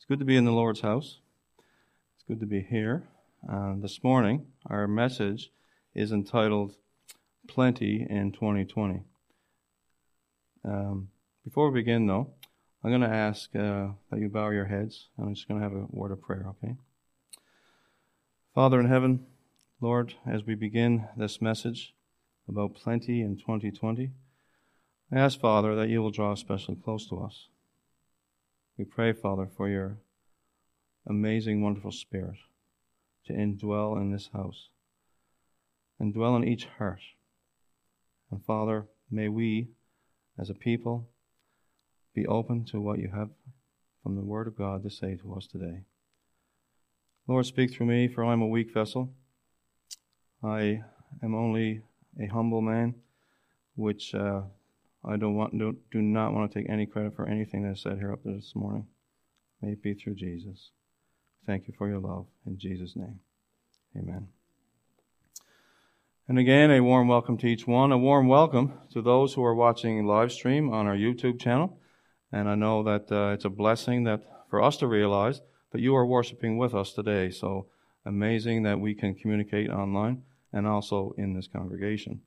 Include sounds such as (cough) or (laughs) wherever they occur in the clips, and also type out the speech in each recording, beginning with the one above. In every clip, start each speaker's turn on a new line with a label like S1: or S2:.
S1: It's good to be in the Lord's house. It's good to be here. Uh, this morning, our message is entitled Plenty in 2020. Um, before we begin, though, I'm going to ask uh, that you bow your heads, and I'm just going to have a word of prayer, okay? Father in heaven, Lord, as we begin this message about plenty in 2020, I ask, Father, that you will draw especially close to us. We pray, Father, for your amazing, wonderful Spirit to indwell in this house and dwell in each heart. And Father, may we, as a people, be open to what you have from the Word of God to say to us today. Lord, speak through me, for I am a weak vessel. I am only a humble man, which uh, I don't want, do, do not want to take any credit for anything that I said here up there this morning. May it be through Jesus. Thank you for your love. In Jesus' name, amen. And again, a warm welcome to each one. A warm welcome to those who are watching live stream on our YouTube channel. And I know that uh, it's a blessing that for us to realize that you are worshiping with us today. So amazing that we can communicate online and also in this congregation.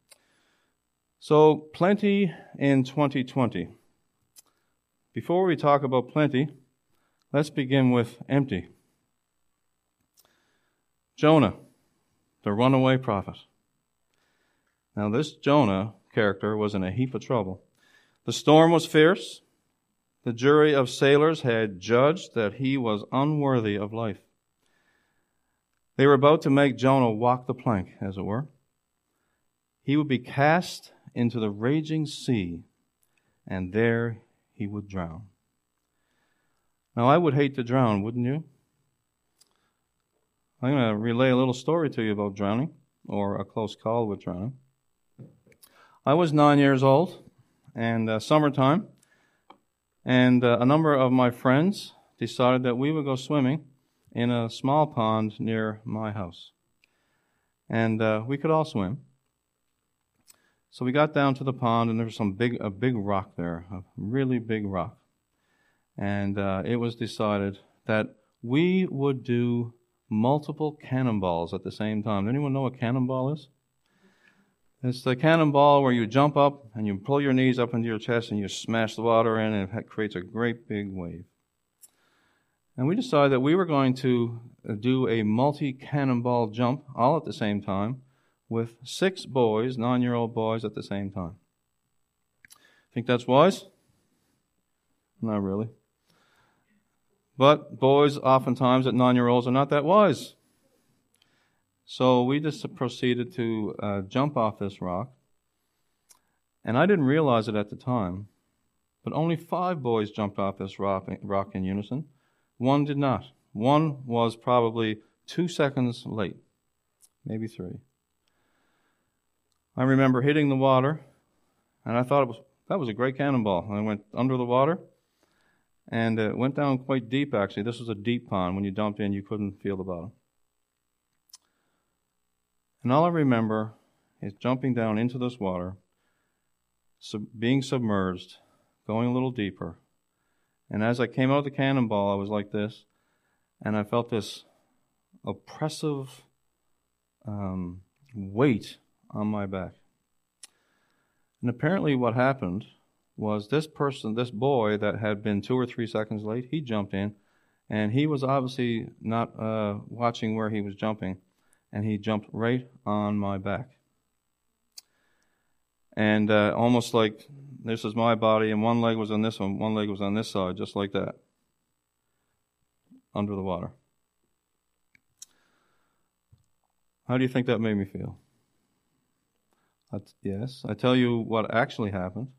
S1: So, plenty in 2020. Before we talk about plenty, let's begin with empty. Jonah, the runaway prophet. Now, this Jonah character was in a heap of trouble. The storm was fierce. The jury of sailors had judged that he was unworthy of life. They were about to make Jonah walk the plank, as it were. He would be cast into the raging sea, and there he would drown. Now, I would hate to drown, wouldn't you? I'm going to relay a little story to you about drowning, or a close call with drowning. I was nine years old, and uh, summertime, and uh, a number of my friends decided that we would go swimming in a small pond near my house. And uh, we could all swim. So we got down to the pond, and there was some big, a big rock there, a really big rock. And uh, it was decided that we would do multiple cannonballs at the same time. Does anyone know what cannonball is? It's the cannonball where you jump up and you pull your knees up into your chest and you smash the water in, and it creates a great big wave. And we decided that we were going to uh, do a multi cannonball jump all at the same time with six boys, nine year old boys, at the same time. Think that's wise? Not really. But boys, oftentimes at nine year olds, are not that wise. So we just proceeded to uh, jump off this rock. And I didn't realize it at the time, but only five boys jumped off this rock, rock in unison. One did not. One was probably two seconds late, maybe three. I remember hitting the water, and I thought it was, that was a great cannonball. And I went under the water, and it went down quite deep, actually. This was a deep pond. When you dumped in, you couldn't feel the bottom. And all I remember is jumping down into this water, sub- being submerged, going a little deeper. And as I came out of the cannonball, I was like this, and I felt this oppressive um, weight on my back. And apparently, what happened was this person, this boy that had been two or three seconds late, he jumped in, and he was obviously not uh, watching where he was jumping and he jumped right on my back. And uh, almost like this is my body, and one leg was on this one, one leg was on this side, just like that, under the water. How do you think that made me feel? Yes, I tell you what actually happened.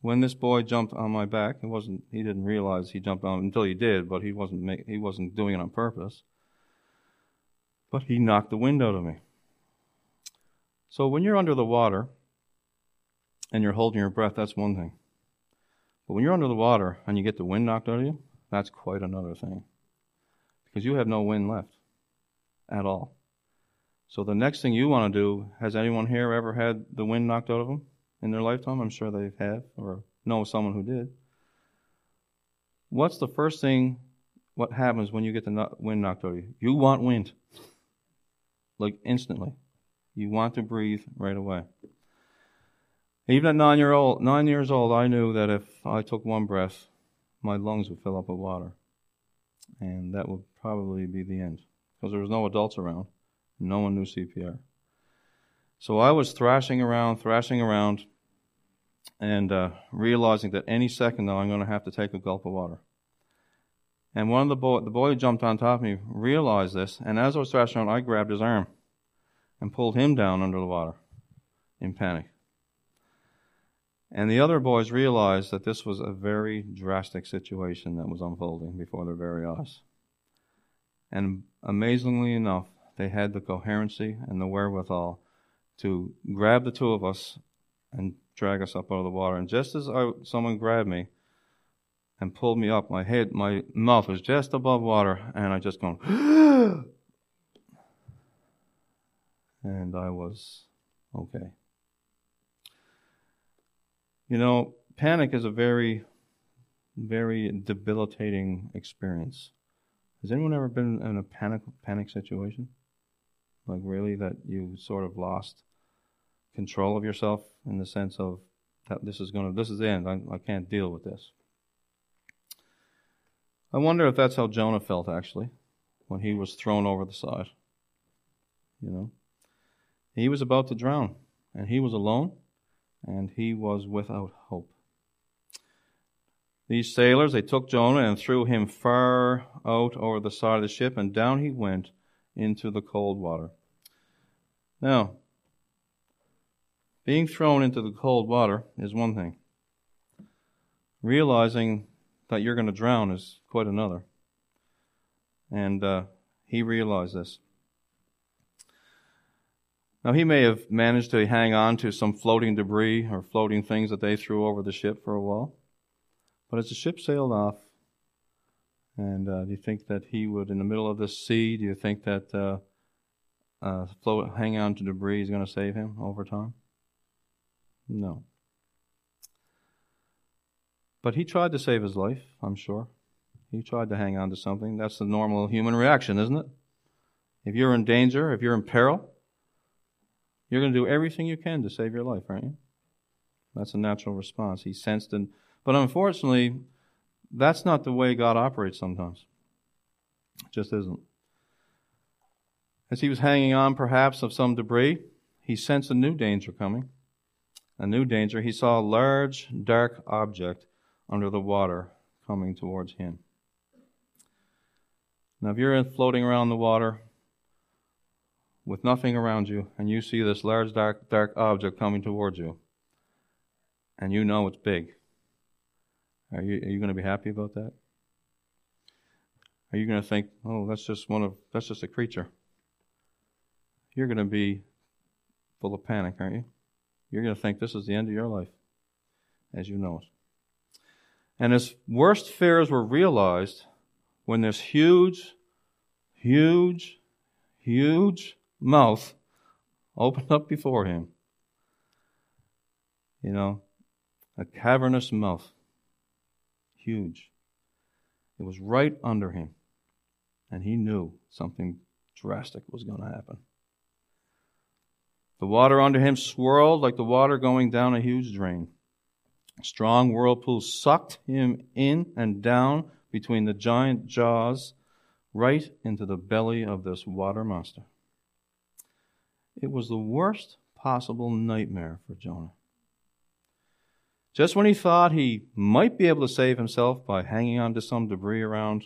S1: When this boy jumped on my back, it wasn't. He didn't realize he jumped on until he did, but he wasn't. Make, he wasn't doing it on purpose but he knocked the wind out of me. So when you're under the water and you're holding your breath, that's one thing. But when you're under the water and you get the wind knocked out of you, that's quite another thing. Because you have no wind left at all. So the next thing you want to do, has anyone here ever had the wind knocked out of them in their lifetime? I'm sure they have, or know someone who did. What's the first thing what happens when you get the wind knocked out of you? You want wind. Like instantly. You want to breathe right away. Even at nine year old nine years old, I knew that if I took one breath, my lungs would fill up with water. And that would probably be the end. Because there was no adults around. No one knew CPR. So I was thrashing around, thrashing around, and uh, realizing that any second now I'm going to have to take a gulp of water. And one of the boy, the boy who jumped on top of me realized this, and as I was thrashing around, I grabbed his arm and pulled him down under the water in panic. And the other boys realized that this was a very drastic situation that was unfolding before their very eyes. And amazingly enough, they had the coherency and the wherewithal to grab the two of us and drag us up out of the water. And just as I, someone grabbed me and pulled me up, my head, my mouth was just above water, and I just gone, (gasps) and I was okay. You know, panic is a very, very debilitating experience. Has anyone ever been in a panic panic situation? Like really that you sort of lost control of yourself in the sense of that this is going to this is the end. I, I can't deal with this. I wonder if that's how Jonah felt actually when he was thrown over the side. You know, he was about to drown, and he was alone and he was without hope. These sailors, they took Jonah and threw him far out over the side of the ship, and down he went into the cold water. Now, being thrown into the cold water is one thing. Realizing that you're going to drown is quite another. And uh, he realized this. Now, he may have managed to hang on to some floating debris or floating things that they threw over the ship for a while. But as the ship sailed off, and uh, do you think that he would, in the middle of this sea, do you think that uh, uh, hang on to debris is going to save him over time? No. But he tried to save his life, I'm sure. He tried to hang on to something. That's the normal human reaction, isn't it? If you're in danger, if you're in peril, you're going to do everything you can to save your life, aren't you? That's a natural response. He sensed it. But unfortunately, that's not the way God operates sometimes. It just isn't. As he was hanging on, perhaps, of some debris, he sensed a new danger coming. A new danger. He saw a large, dark object under the water coming towards him. Now, if you're floating around the water, with nothing around you, and you see this large, dark, dark object coming towards you, and you know it's big, are you, are you going to be happy about that? Are you going to think, oh, that's just one of, that's just a creature? You're going to be full of panic, aren't you? You're going to think this is the end of your life, as you know it. And his worst fears were realized when this huge, huge, huge mouth opened up before him. You know, a cavernous mouth. Huge. It was right under him. And he knew something drastic was going to happen. The water under him swirled like the water going down a huge drain. Strong whirlpools sucked him in and down between the giant jaws right into the belly of this water monster. It was the worst possible nightmare for Jonah. Just when he thought he might be able to save himself by hanging on to some debris around,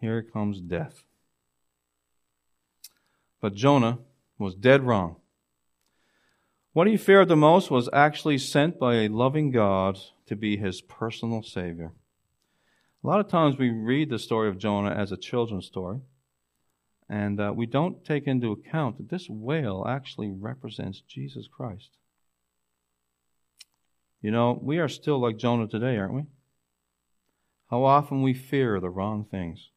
S1: here comes death. But Jonah was dead wrong. What he feared the most was actually sent by a loving God to be his personal Savior. A lot of times we read the story of Jonah as a children's story. And uh, we don't take into account that this whale actually represents Jesus Christ. You know, we are still like Jonah today, aren't we? How often we fear the wrong things.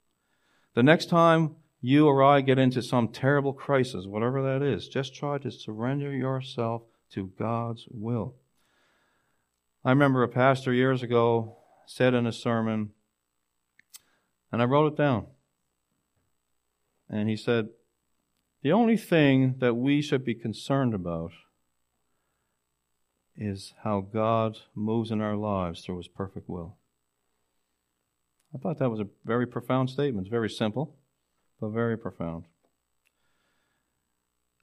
S1: The next time you or I get into some terrible crisis, whatever that is, just try to surrender yourself to God's will. I remember a pastor years ago said in a sermon, and I wrote it down. And he said, The only thing that we should be concerned about is how God moves in our lives through His perfect will. I thought that was a very profound statement. It's very simple, but very profound.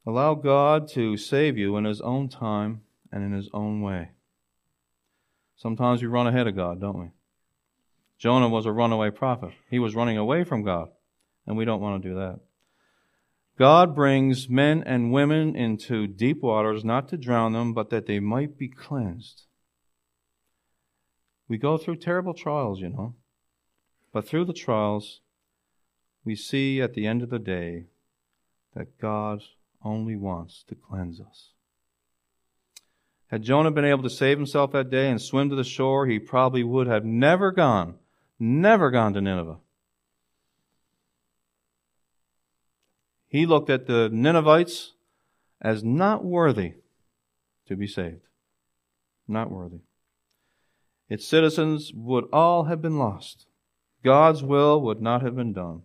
S1: Allow God to save you in His own time and in His own way. Sometimes we run ahead of God, don't we? Jonah was a runaway prophet. He was running away from God, and we don't want to do that. God brings men and women into deep waters not to drown them, but that they might be cleansed. We go through terrible trials, you know. But through the trials, we see at the end of the day that God only wants to cleanse us. Had Jonah been able to save himself that day and swim to the shore, he probably would have never gone, never gone to Nineveh. He looked at the Ninevites as not worthy to be saved. Not worthy. Its citizens would all have been lost. God's will would not have been done.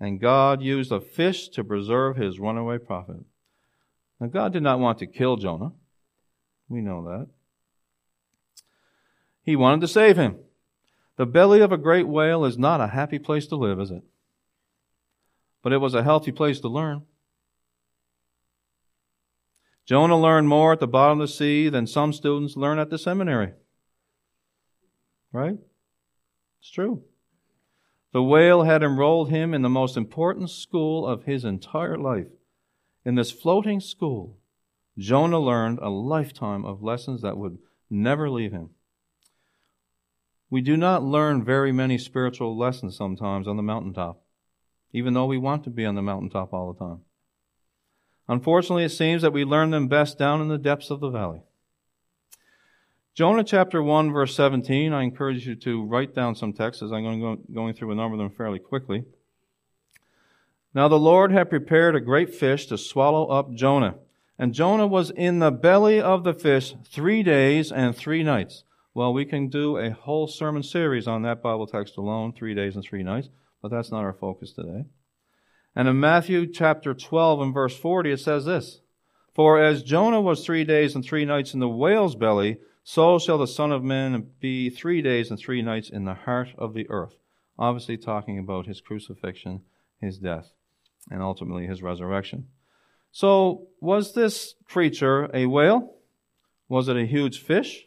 S1: And God used a fish to preserve his runaway prophet. Now, God did not want to kill Jonah. We know that. He wanted to save him. The belly of a great whale is not a happy place to live, is it? But it was a healthy place to learn. Jonah learned more at the bottom of the sea than some students learn at the seminary. Right? It's true. The whale had enrolled him in the most important school of his entire life. In this floating school, Jonah learned a lifetime of lessons that would never leave him. We do not learn very many spiritual lessons sometimes on the mountaintop even though we want to be on the mountaintop all the time. Unfortunately, it seems that we learn them best down in the depths of the valley. Jonah chapter 1, verse 17, I encourage you to write down some texts as I'm going, going through a number of them fairly quickly. Now the Lord had prepared a great fish to swallow up Jonah. And Jonah was in the belly of the fish three days and three nights. Well, we can do a whole sermon series on that Bible text alone, three days and three nights but that's not our focus today. And in Matthew chapter 12 and verse 40, it says this For as Jonah was three days and three nights in the whale's belly, so shall the Son of Man be three days and three nights in the heart of the earth. Obviously, talking about his crucifixion, his death, and ultimately his resurrection. So, was this creature a whale? Was it a huge fish?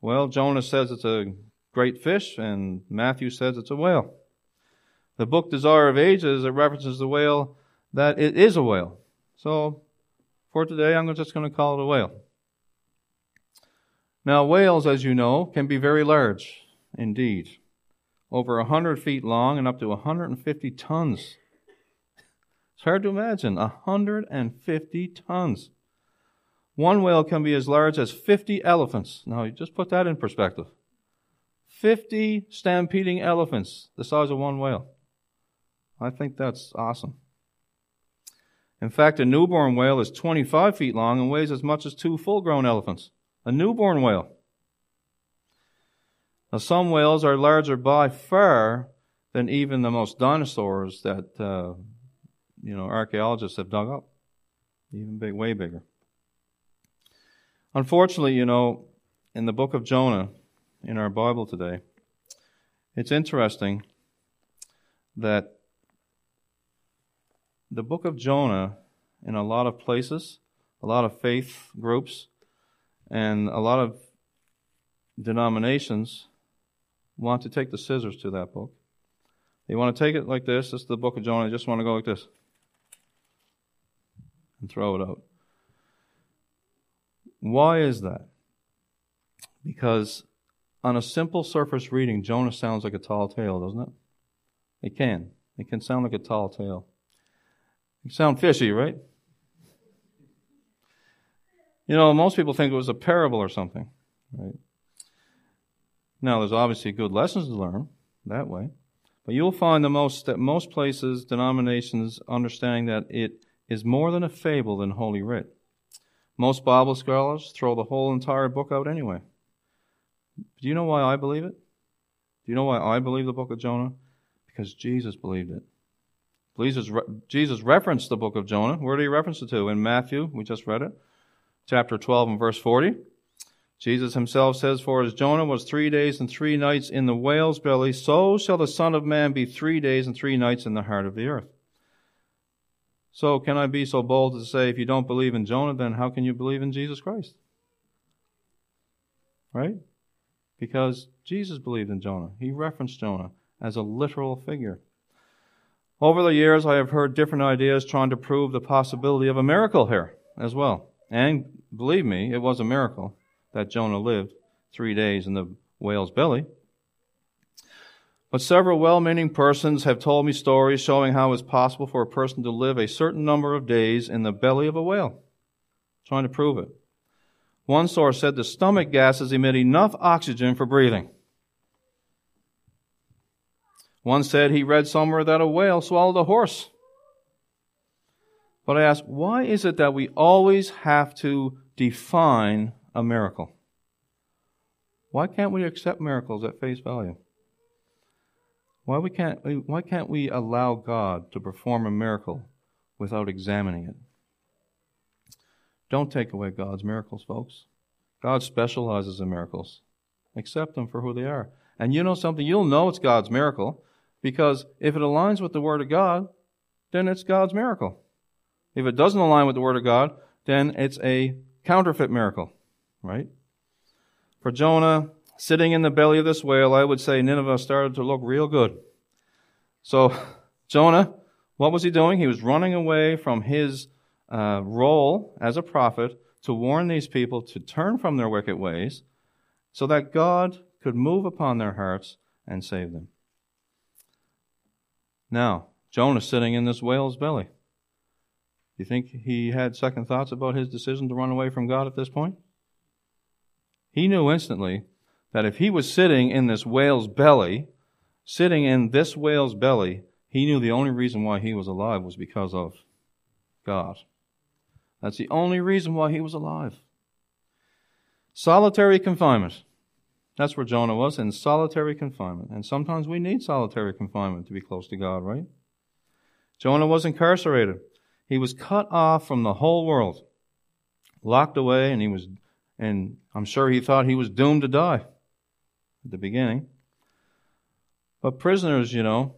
S1: Well, Jonah says it's a great fish, and Matthew says it's a whale. The book Desire of Ages, it references the whale that it is a whale. So for today, I'm just going to call it a whale. Now, whales, as you know, can be very large indeed. Over 100 feet long and up to 150 tons. It's hard to imagine. 150 tons. One whale can be as large as 50 elephants. Now, you just put that in perspective. 50 stampeding elephants, the size of one whale. I think that's awesome. In fact, a newborn whale is 25 feet long and weighs as much as two full grown elephants. A newborn whale. Now, some whales are larger by far than even the most dinosaurs that, uh, you know, archaeologists have dug up. Even big, way bigger. Unfortunately, you know, in the book of Jonah, in our Bible today, it's interesting that the book of Jonah, in a lot of places, a lot of faith groups, and a lot of denominations want to take the scissors to that book. They want to take it like this. This is the book of Jonah. They just want to go like this and throw it out. Why is that? Because on a simple surface reading, Jonah sounds like a tall tale, doesn't it? It can. It can sound like a tall tale. You sound fishy, right? You know, most people think it was a parable or something, right? Now, there's obviously good lessons to learn that way, but you'll find the most that most places, denominations, understanding that it is more than a fable than Holy Writ. Most Bible scholars throw the whole entire book out anyway. Do you know why I believe it? Do you know why I believe the book of Jonah? Because Jesus believed it. Jesus, Jesus referenced the book of Jonah. Where did he reference it to? In Matthew, we just read it, chapter 12 and verse 40. Jesus himself says, For as Jonah was three days and three nights in the whale's belly, so shall the Son of Man be three days and three nights in the heart of the earth. So, can I be so bold to say, if you don't believe in Jonah, then how can you believe in Jesus Christ? Right? Because Jesus believed in Jonah. He referenced Jonah as a literal figure. Over the years, I have heard different ideas trying to prove the possibility of a miracle here as well. And believe me, it was a miracle that Jonah lived three days in the whale's belly. But several well meaning persons have told me stories showing how it's possible for a person to live a certain number of days in the belly of a whale, trying to prove it. One source said the stomach gases emit enough oxygen for breathing. One said he read somewhere that a whale swallowed a horse. But I ask, why is it that we always have to define a miracle? Why can't we accept miracles at face value? Why, we can't, why can't we allow God to perform a miracle without examining it? Don't take away God's miracles, folks. God specializes in miracles. Accept them for who they are. And you know something? You'll know it's God's miracle because if it aligns with the Word of God, then it's God's miracle. If it doesn't align with the Word of God, then it's a counterfeit miracle, right? For Jonah, sitting in the belly of this whale, I would say Nineveh started to look real good. So, (laughs) Jonah, what was he doing? He was running away from his uh, role as a prophet to warn these people to turn from their wicked ways so that God could move upon their hearts and save them. Now, Jonah sitting in this whale's belly. Do you think he had second thoughts about his decision to run away from God at this point? He knew instantly that if he was sitting in this whale's belly, sitting in this whale's belly, he knew the only reason why he was alive was because of God. That's the only reason why he was alive. Solitary confinement. That's where Jonah was, in solitary confinement. And sometimes we need solitary confinement to be close to God, right? Jonah was incarcerated. He was cut off from the whole world, locked away, and he was, and I'm sure he thought he was doomed to die at the beginning. But prisoners, you know,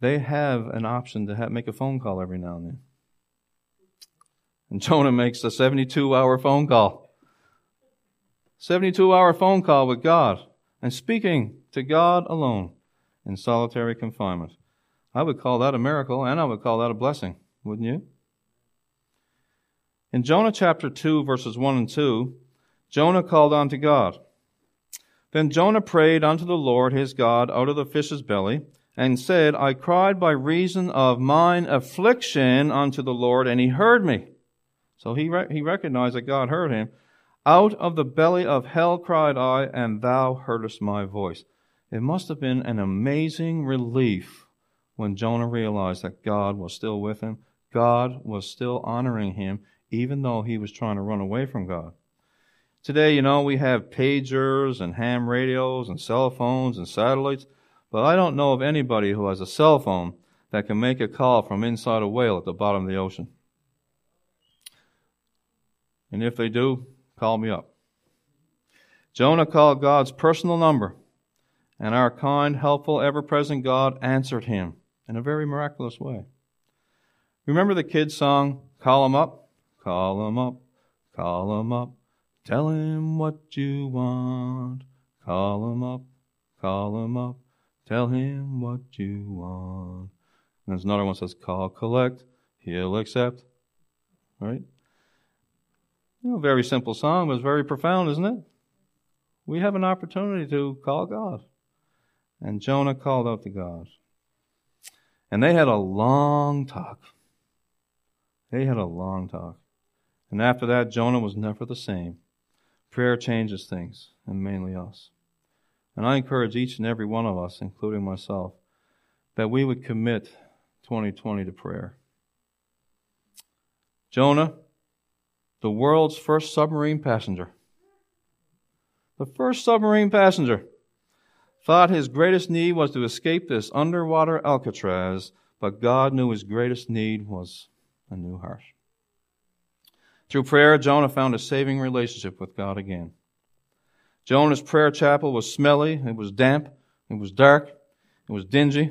S1: they have an option to have, make a phone call every now and then. And Jonah makes a 72 hour phone call. 72 hour phone call with God and speaking to God alone in solitary confinement. I would call that a miracle and I would call that a blessing, wouldn't you? In Jonah chapter 2, verses 1 and 2, Jonah called unto God. Then Jonah prayed unto the Lord his God out of the fish's belly, and said, I cried by reason of mine affliction unto the Lord, and he heard me. So he, re- he recognized that God heard him. Out of the belly of hell cried I, and thou heardest my voice. It must have been an amazing relief when Jonah realized that God was still with him. God was still honoring him, even though he was trying to run away from God. Today, you know, we have pagers and ham radios and cell phones and satellites, but I don't know of anybody who has a cell phone that can make a call from inside a whale at the bottom of the ocean. And if they do, Call me up. Jonah called God's personal number, and our kind, helpful, ever present God answered him in a very miraculous way. Remember the kids' song, Call Him Up? Call Him Up, Call Him Up, tell Him what you want. Call Him Up, Call Him Up, tell Him what you want. And there's another one that says, Call, collect, He'll accept. Right? You know, very simple song, but it's very profound, isn't it? We have an opportunity to call God. And Jonah called out to God. And they had a long talk. They had a long talk. And after that, Jonah was never the same. Prayer changes things, and mainly us. And I encourage each and every one of us, including myself, that we would commit 2020 to prayer. Jonah the world's first submarine passenger. The first submarine passenger. thought his greatest need was to escape this underwater Alcatraz, but God knew his greatest need was a new heart. Through prayer, Jonah found a saving relationship with God again. Jonah's prayer chapel was smelly, it was damp, it was dark, it was dingy.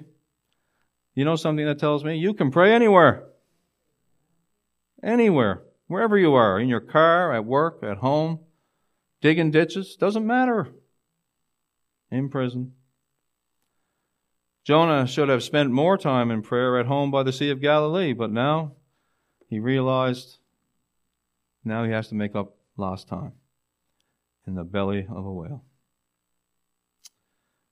S1: You know something that tells me? You can pray anywhere. Anywhere. Wherever you are. In your car, at work, at home, digging ditches. Doesn't matter. In prison. Jonah should have spent more time in prayer at home by the Sea of Galilee, but now he realized now he has to make up lost time in the belly of a whale.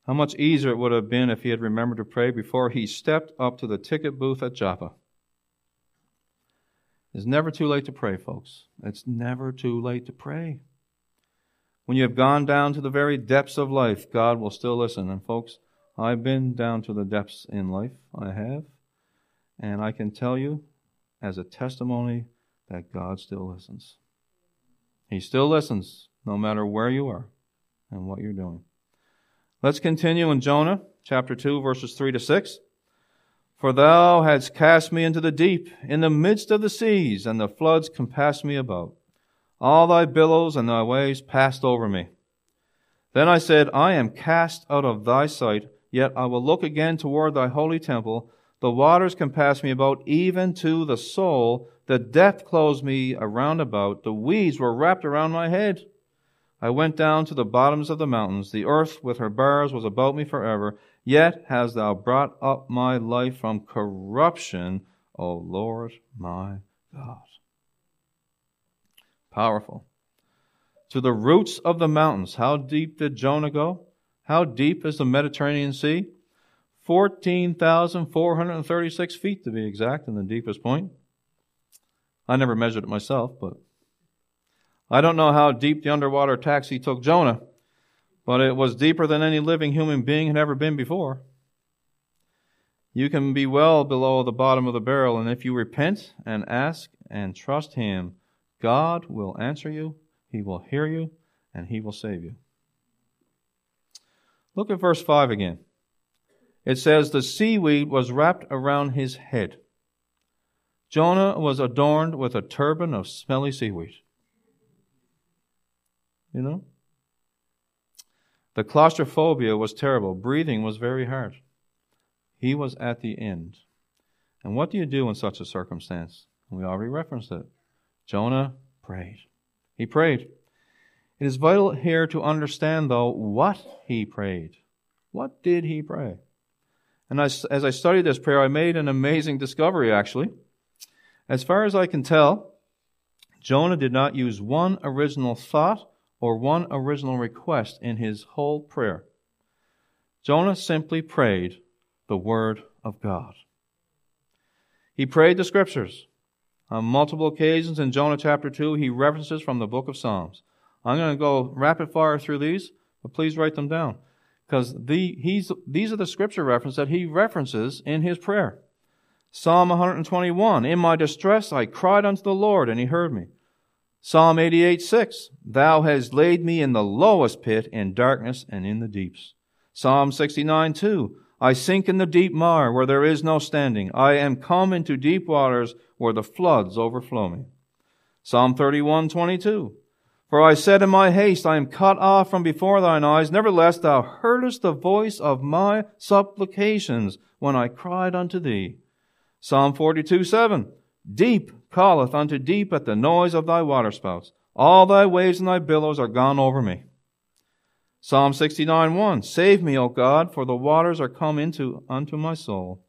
S1: How much easier it would have been if he had remembered to pray before he stepped up to the ticket booth at Joppa. It's never too late to pray, folks. It's never too late to pray. When you have gone down to the very depths of life, God will still listen. And, folks, I've been down to the depths in life. I have. And I can tell you, as a testimony, that God still listens. He still listens, no matter where you are and what you're doing. Let's continue in Jonah chapter 2, verses 3 to 6. For thou hadst cast me into the deep, in the midst of the seas, and the floods compassed me about. All thy billows and thy waves passed over me. Then I said, I am cast out of thy sight, yet I will look again toward thy holy temple. The waters compassed me about, even to the soul. The depth closed me around about. The weeds were wrapped around my head. I went down to the bottoms of the mountains. The earth with her bars was about me forever. Yet hast thou brought up my life from corruption, O Lord my God. Powerful. To the roots of the mountains. How deep did Jonah go? How deep is the Mediterranean Sea? 14,436 feet to be exact, in the deepest point. I never measured it myself, but I don't know how deep the underwater taxi took Jonah, but it was deeper than any living human being had ever been before. You can be well below the bottom of the barrel, and if you repent and ask and trust Him, God will answer you, He will hear you, and He will save you. Look at verse 5 again. It says, The seaweed was wrapped around his head. Jonah was adorned with a turban of smelly seaweed. You know? The claustrophobia was terrible. Breathing was very hard. He was at the end. And what do you do in such a circumstance? We already referenced it. Jonah prayed. He prayed. It is vital here to understand, though, what he prayed. What did he pray? And as, as I studied this prayer, I made an amazing discovery, actually. As far as I can tell, Jonah did not use one original thought or one original request in his whole prayer. Jonah simply prayed the Word of God. He prayed the Scriptures. On multiple occasions in Jonah chapter 2, he references from the book of Psalms. I'm going to go rapid fire through these, but please write them down. Because the, he's, these are the scripture references that he references in his prayer. Psalm 121, In my distress I cried unto the Lord, and he heard me. Psalm 88, 6, Thou hast laid me in the lowest pit, in darkness and in the deeps. Psalm 69, 2, I sink in the deep mire where there is no standing. I am come into deep waters where the floods overflow me. Psalm 31, 22. For I said in my haste, I am cut off from before thine eyes. Nevertheless, thou heardest the voice of my supplications when I cried unto thee. Psalm 42, 7. Deep calleth unto deep at the noise of thy waterspouts. All thy waves and thy billows are gone over me. Psalm 69, 1. Save me, O God, for the waters are come into unto my soul.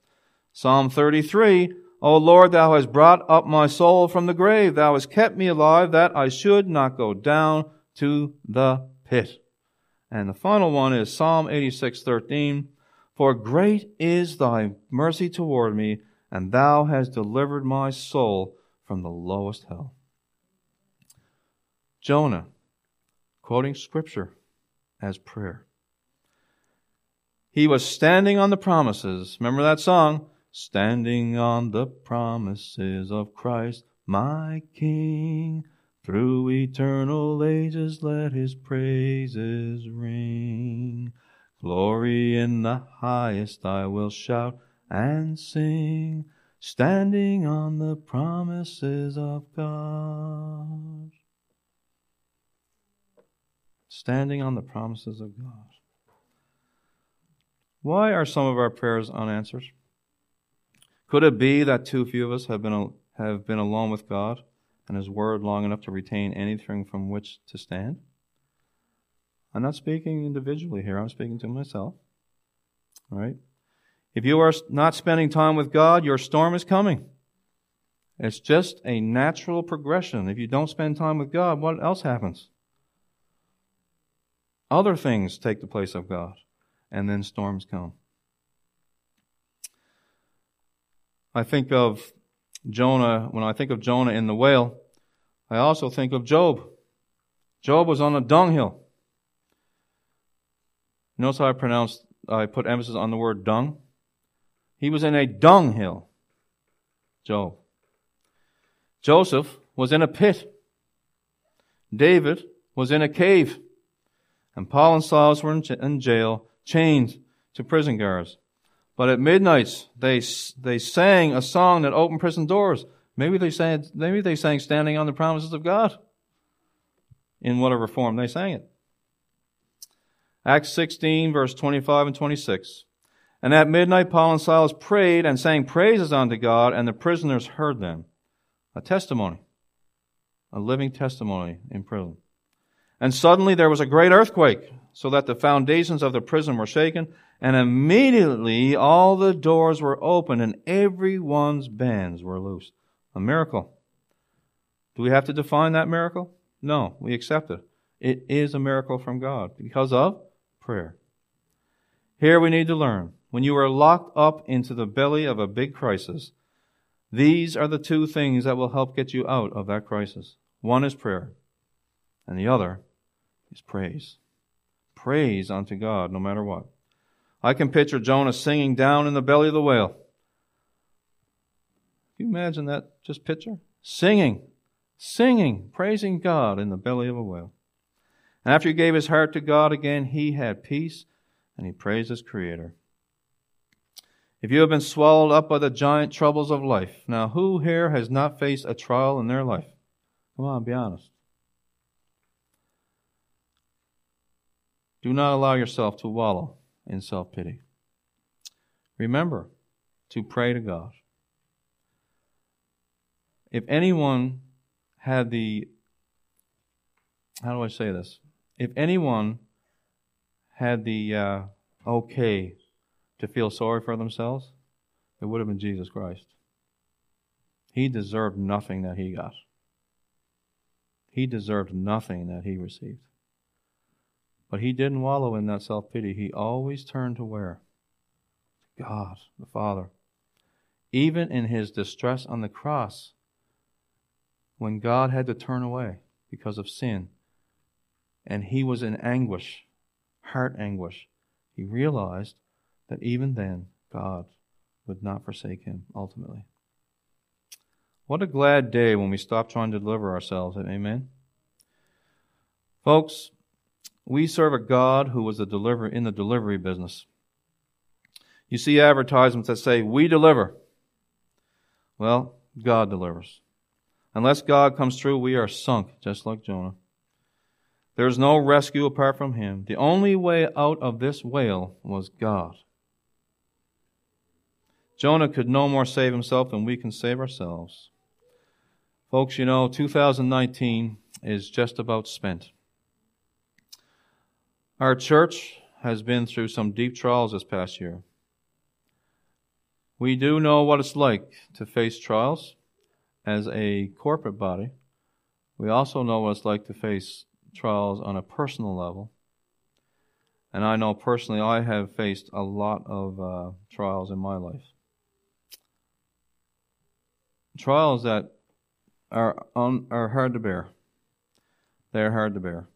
S1: Psalm 33. O Lord, thou hast brought up my soul from the grave. Thou hast kept me alive that I should not go down to the pit. And the final one is Psalm 86, 13. For great is thy mercy toward me, and thou hast delivered my soul from the lowest hell. Jonah, quoting scripture, as prayer. He was standing on the promises. Remember that song? Standing on the promises of Christ, my King. Through eternal ages let his praises ring. Glory in the highest I will shout and sing, standing on the promises of God. Standing on the promises of God. Why are some of our prayers unanswered? Could it be that too few of us have been, have been alone with God and His Word long enough to retain anything from which to stand? I'm not speaking individually here, I'm speaking to myself. All right? If you are not spending time with God, your storm is coming. It's just a natural progression. If you don't spend time with God, what else happens? Other things take the place of God, and then storms come. I think of Jonah, when I think of Jonah in the whale, I also think of Job. Job was on a dunghill. Notice how I pronounced, I put emphasis on the word dung. He was in a dunghill. Job. Joseph was in a pit. David was in a cave. And Paul and Silas were in jail, chained to prison guards. But at midnight, they, they sang a song that opened prison doors. Maybe they sang, maybe they sang standing on the promises of God. In whatever form they sang it. Acts 16, verse 25 and 26. And at midnight, Paul and Silas prayed and sang praises unto God, and the prisoners heard them. A testimony, a living testimony in prison. And suddenly there was a great earthquake, so that the foundations of the prison were shaken, and immediately all the doors were opened, and everyone's bands were loosed. A miracle. Do we have to define that miracle? No, we accept it. It is a miracle from God because of prayer. Here we need to learn when you are locked up into the belly of a big crisis, these are the two things that will help get you out of that crisis. One is prayer, and the other is praise. Praise unto God no matter what. I can picture Jonah singing down in the belly of the whale. Can you imagine that just picture? Singing, singing, praising God in the belly of a whale. And after he gave his heart to God again, he had peace and he praised his Creator. If you have been swallowed up by the giant troubles of life, now who here has not faced a trial in their life? Come on, be honest. Do not allow yourself to wallow in self pity. Remember to pray to God. If anyone had the, how do I say this? If anyone had the uh, okay to feel sorry for themselves, it would have been Jesus Christ. He deserved nothing that he got. He deserved nothing that he received. But he didn't wallow in that self pity. He always turned to where? God, the Father. Even in his distress on the cross, when God had to turn away because of sin, and he was in anguish, heart anguish, he realized that even then God would not forsake him ultimately. What a glad day when we stop trying to deliver ourselves. Amen. Folks, we serve a God who was a deliver in the delivery business. You see advertisements that say, We deliver. Well, God delivers. Unless God comes through, we are sunk, just like Jonah. There is no rescue apart from him. The only way out of this whale was God. Jonah could no more save himself than we can save ourselves. Folks, you know, 2019 is just about spent. Our church has been through some deep trials this past year. We do know what it's like to face trials as a corporate body. We also know what it's like to face trials on a personal level. And I know personally I have faced a lot of uh, trials in my life. Trials that are, are hard to bear. They're hard to bear.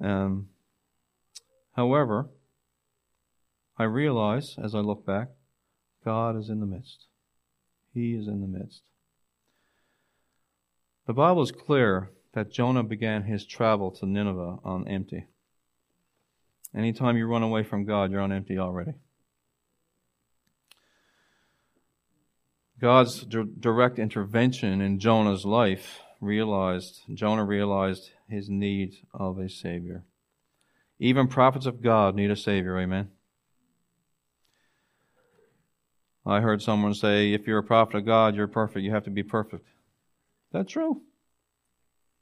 S1: Um, however, I realize as I look back, God is in the midst. He is in the midst. The Bible is clear that Jonah began his travel to Nineveh on empty. Anytime you run away from God, you're on empty already. God's d- direct intervention in Jonah's life realized, Jonah realized his need of a Savior. Even prophets of God need a Savior, amen? I heard someone say, if you're a prophet of God, you're perfect. You have to be perfect. That true?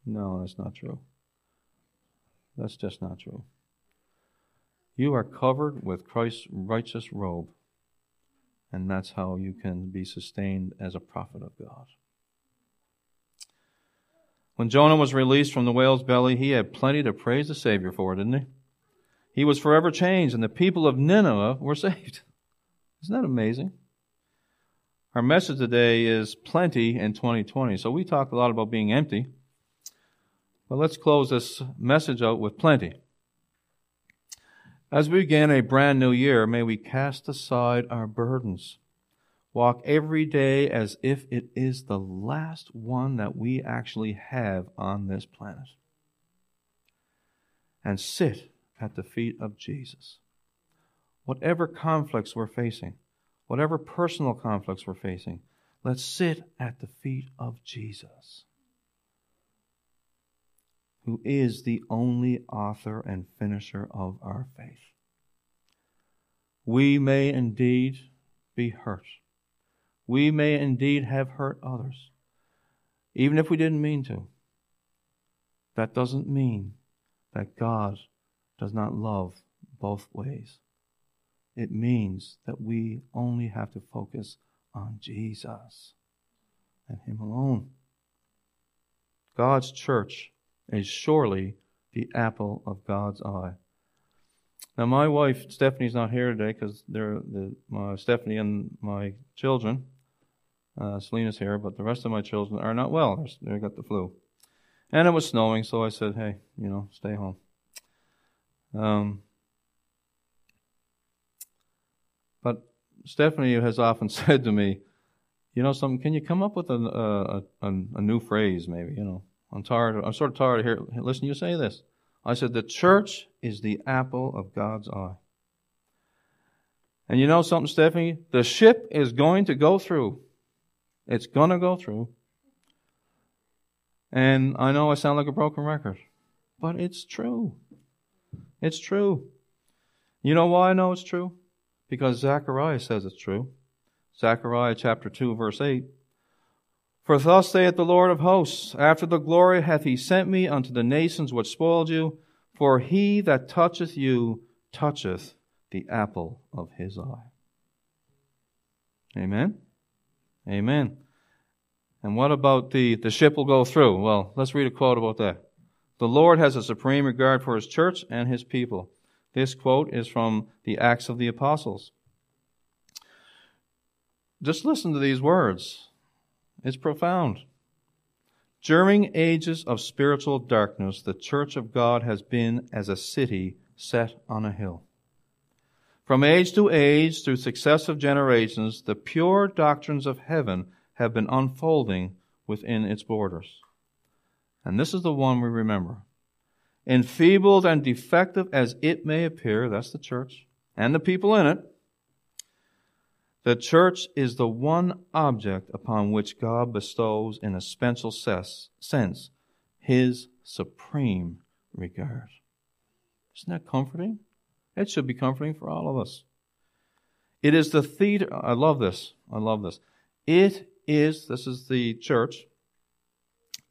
S1: No, that's not true. That's just not true. You are covered with Christ's righteous robe, and that's how you can be sustained as a prophet of God. When Jonah was released from the whale's belly, he had plenty to praise the Savior for, didn't he? He was forever changed, and the people of Nineveh were (laughs) saved. Isn't that amazing? Our message today is plenty in 2020. So we talked a lot about being empty. But let's close this message out with plenty. As we begin a brand new year, may we cast aside our burdens. Walk every day as if it is the last one that we actually have on this planet. And sit at the feet of Jesus. Whatever conflicts we're facing, whatever personal conflicts we're facing, let's sit at the feet of Jesus, who is the only author and finisher of our faith. We may indeed be hurt. We may indeed have hurt others, even if we didn't mean to. That doesn't mean that God does not love both ways it means that we only have to focus on Jesus and Him alone. God's church is surely the apple of God's eye. Now, my wife Stephanie's not here today because they're the, my, Stephanie and my children. Uh, Selena's here, but the rest of my children are not well. They got the flu, and it was snowing, so I said, "Hey, you know, stay home." Um, But Stephanie has often (laughs) said to me, you know, something. Can you come up with a, a, a, a new phrase, maybe? You know, I'm tired. I'm sort of tired of hearing. Listen, you say this. I said the church is the apple of God's eye. And you know something, Stephanie? The ship is going to go through. It's going to go through. And I know I sound like a broken record, but it's true. It's true. You know why I know it's true? because Zechariah says it's true. Zechariah chapter 2 verse 8. For thus saith the Lord of hosts, after the glory hath he sent me unto the nations which spoiled you, for he that toucheth you toucheth the apple of his eye. Amen? Amen. And what about the, the ship will go through? Well, let's read a quote about that. The Lord has a supreme regard for his church and his people. This quote is from the Acts of the Apostles. Just listen to these words. It's profound. During ages of spiritual darkness, the church of God has been as a city set on a hill. From age to age, through successive generations, the pure doctrines of heaven have been unfolding within its borders. And this is the one we remember enfeebled and defective as it may appear, that's the church, and the people in it, the church is the one object upon which God bestows in a special sense his supreme regard. Isn't that comforting? It should be comforting for all of us. It is the theater. I love this. I love this. It is, this is the church.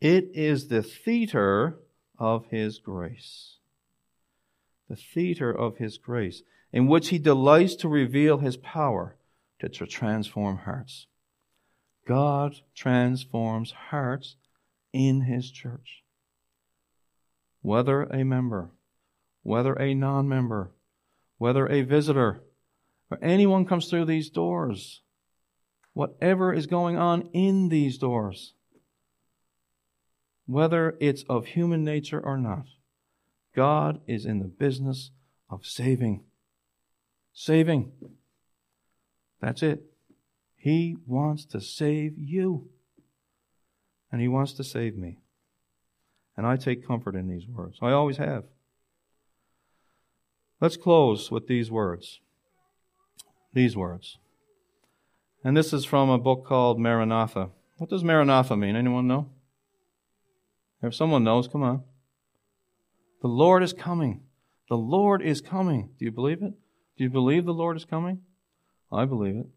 S1: It is the theater of His grace. The theater of His grace, in which He delights to reveal His power to, to transform hearts. God transforms hearts in His church. Whether a member, whether a non member, whether a visitor, or anyone comes through these doors, whatever is going on in these doors, whether it's of human nature or not. God is in the business of saving. Saving. That's it. He wants to save you. And He wants to save me. And I take comfort in these words. I always have. Let's close with these words. These words. And this is from a book called Maranatha. What does Maranatha mean? Anyone know? If someone knows, come on. The Lord is coming. The Lord is coming. Do you believe it? Do you believe the Lord is coming? I believe it.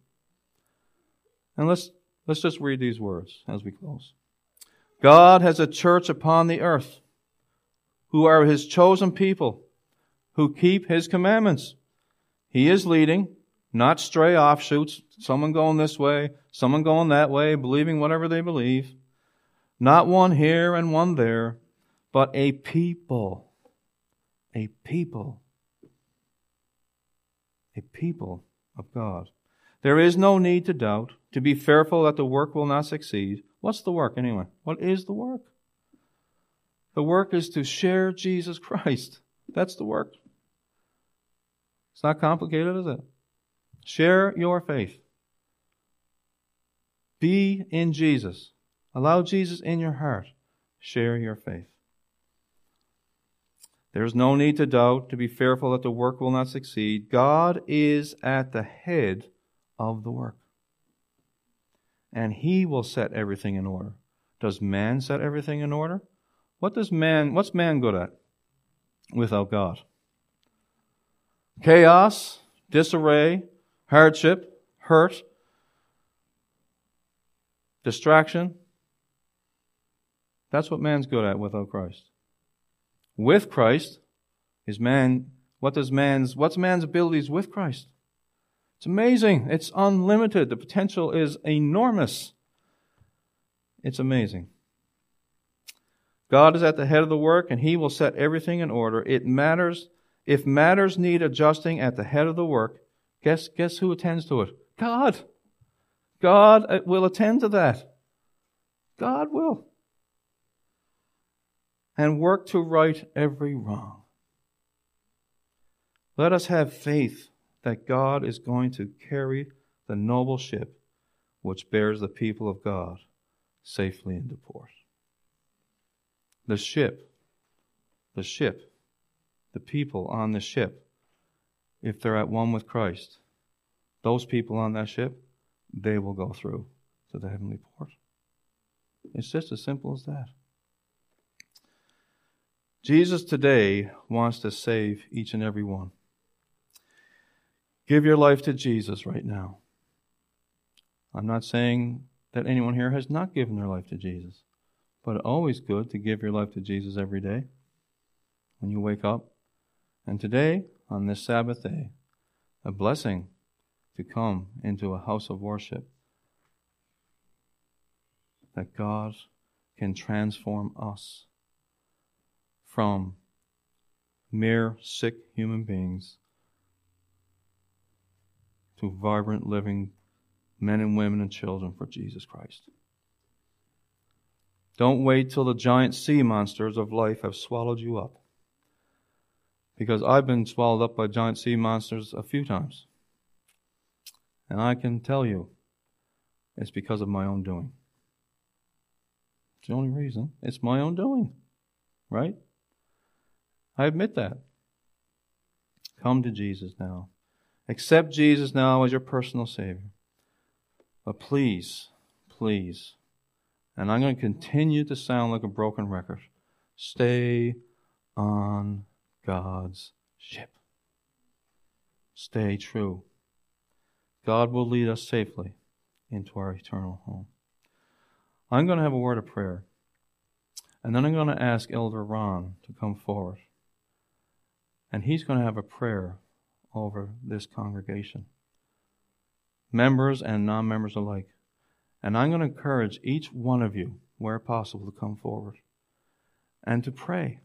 S1: And let's let's just read these words as we close. God has a church upon the earth who are his chosen people, who keep his commandments. He is leading, not stray offshoots, someone going this way, someone going that way, believing whatever they believe. Not one here and one there, but a people. A people. A people of God. There is no need to doubt, to be fearful that the work will not succeed. What's the work anyway? What is the work? The work is to share Jesus Christ. That's the work. It's not complicated, is it? Share your faith. Be in Jesus. Allow Jesus in your heart. Share your faith. There is no need to doubt, to be fearful that the work will not succeed. God is at the head of the work. And He will set everything in order. Does man set everything in order? What does man, what's man good at without God? Chaos, disarray, hardship, hurt, distraction. That's what man's good at without Christ. With Christ is man, what does man's, what's man's abilities with Christ? It's amazing. It's unlimited. The potential is enormous. It's amazing. God is at the head of the work and he will set everything in order. It matters. If matters need adjusting at the head of the work, guess, guess who attends to it? God. God uh, will attend to that. God will. And work to right every wrong. Let us have faith that God is going to carry the noble ship which bears the people of God safely into port the ship, the ship, the people on the ship, if they're at one with Christ, those people on that ship, they will go through to the heavenly port. It's just as simple as that. Jesus today wants to save each and every one. Give your life to Jesus right now. I'm not saying that anyone here has not given their life to Jesus. But always good to give your life to Jesus every day when you wake up. And today, on this Sabbath day, a blessing to come into a house of worship. That God can transform us from mere sick human beings to vibrant, living men and women and children for Jesus Christ. Don't wait till the giant sea monsters of life have swallowed you up. Because I've been swallowed up by giant sea monsters a few times. And I can tell you, it's because of my own doing. It's the only reason. It's my own doing. Right? I admit that. Come to Jesus now. Accept Jesus now as your personal Savior. But please, please, and I'm going to continue to sound like a broken record. Stay on God's ship. Stay true. God will lead us safely into our eternal home. I'm going to have a word of prayer. And then I'm going to ask Elder Ron to come forward. And he's going to have a prayer over this congregation, members and non members alike. And I'm going to encourage each one of you, where possible, to come forward and to pray.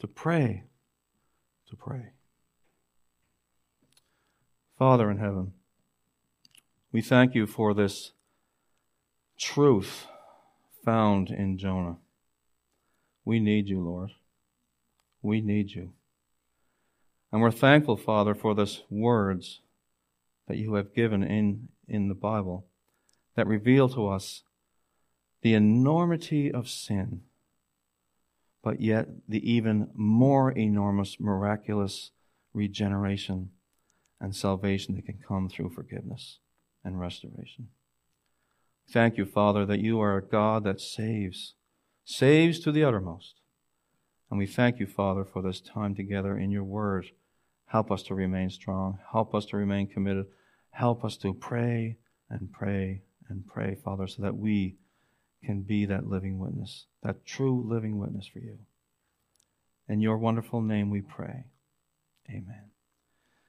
S1: To pray. To pray. Father in heaven, we thank you for this truth found in Jonah. We need you, Lord. We need you. And we're thankful, Father, for this words that you have given in, in the Bible that reveal to us the enormity of sin, but yet the even more enormous, miraculous regeneration and salvation that can come through forgiveness and restoration. Thank you, Father, that you are a God that saves, saves to the uttermost. And we thank you, Father, for this time together in your word. Help us to remain strong. Help us to remain committed. Help us to pray and pray and pray, Father, so that we can be that living witness, that true living witness for you. In your wonderful name we pray. Amen.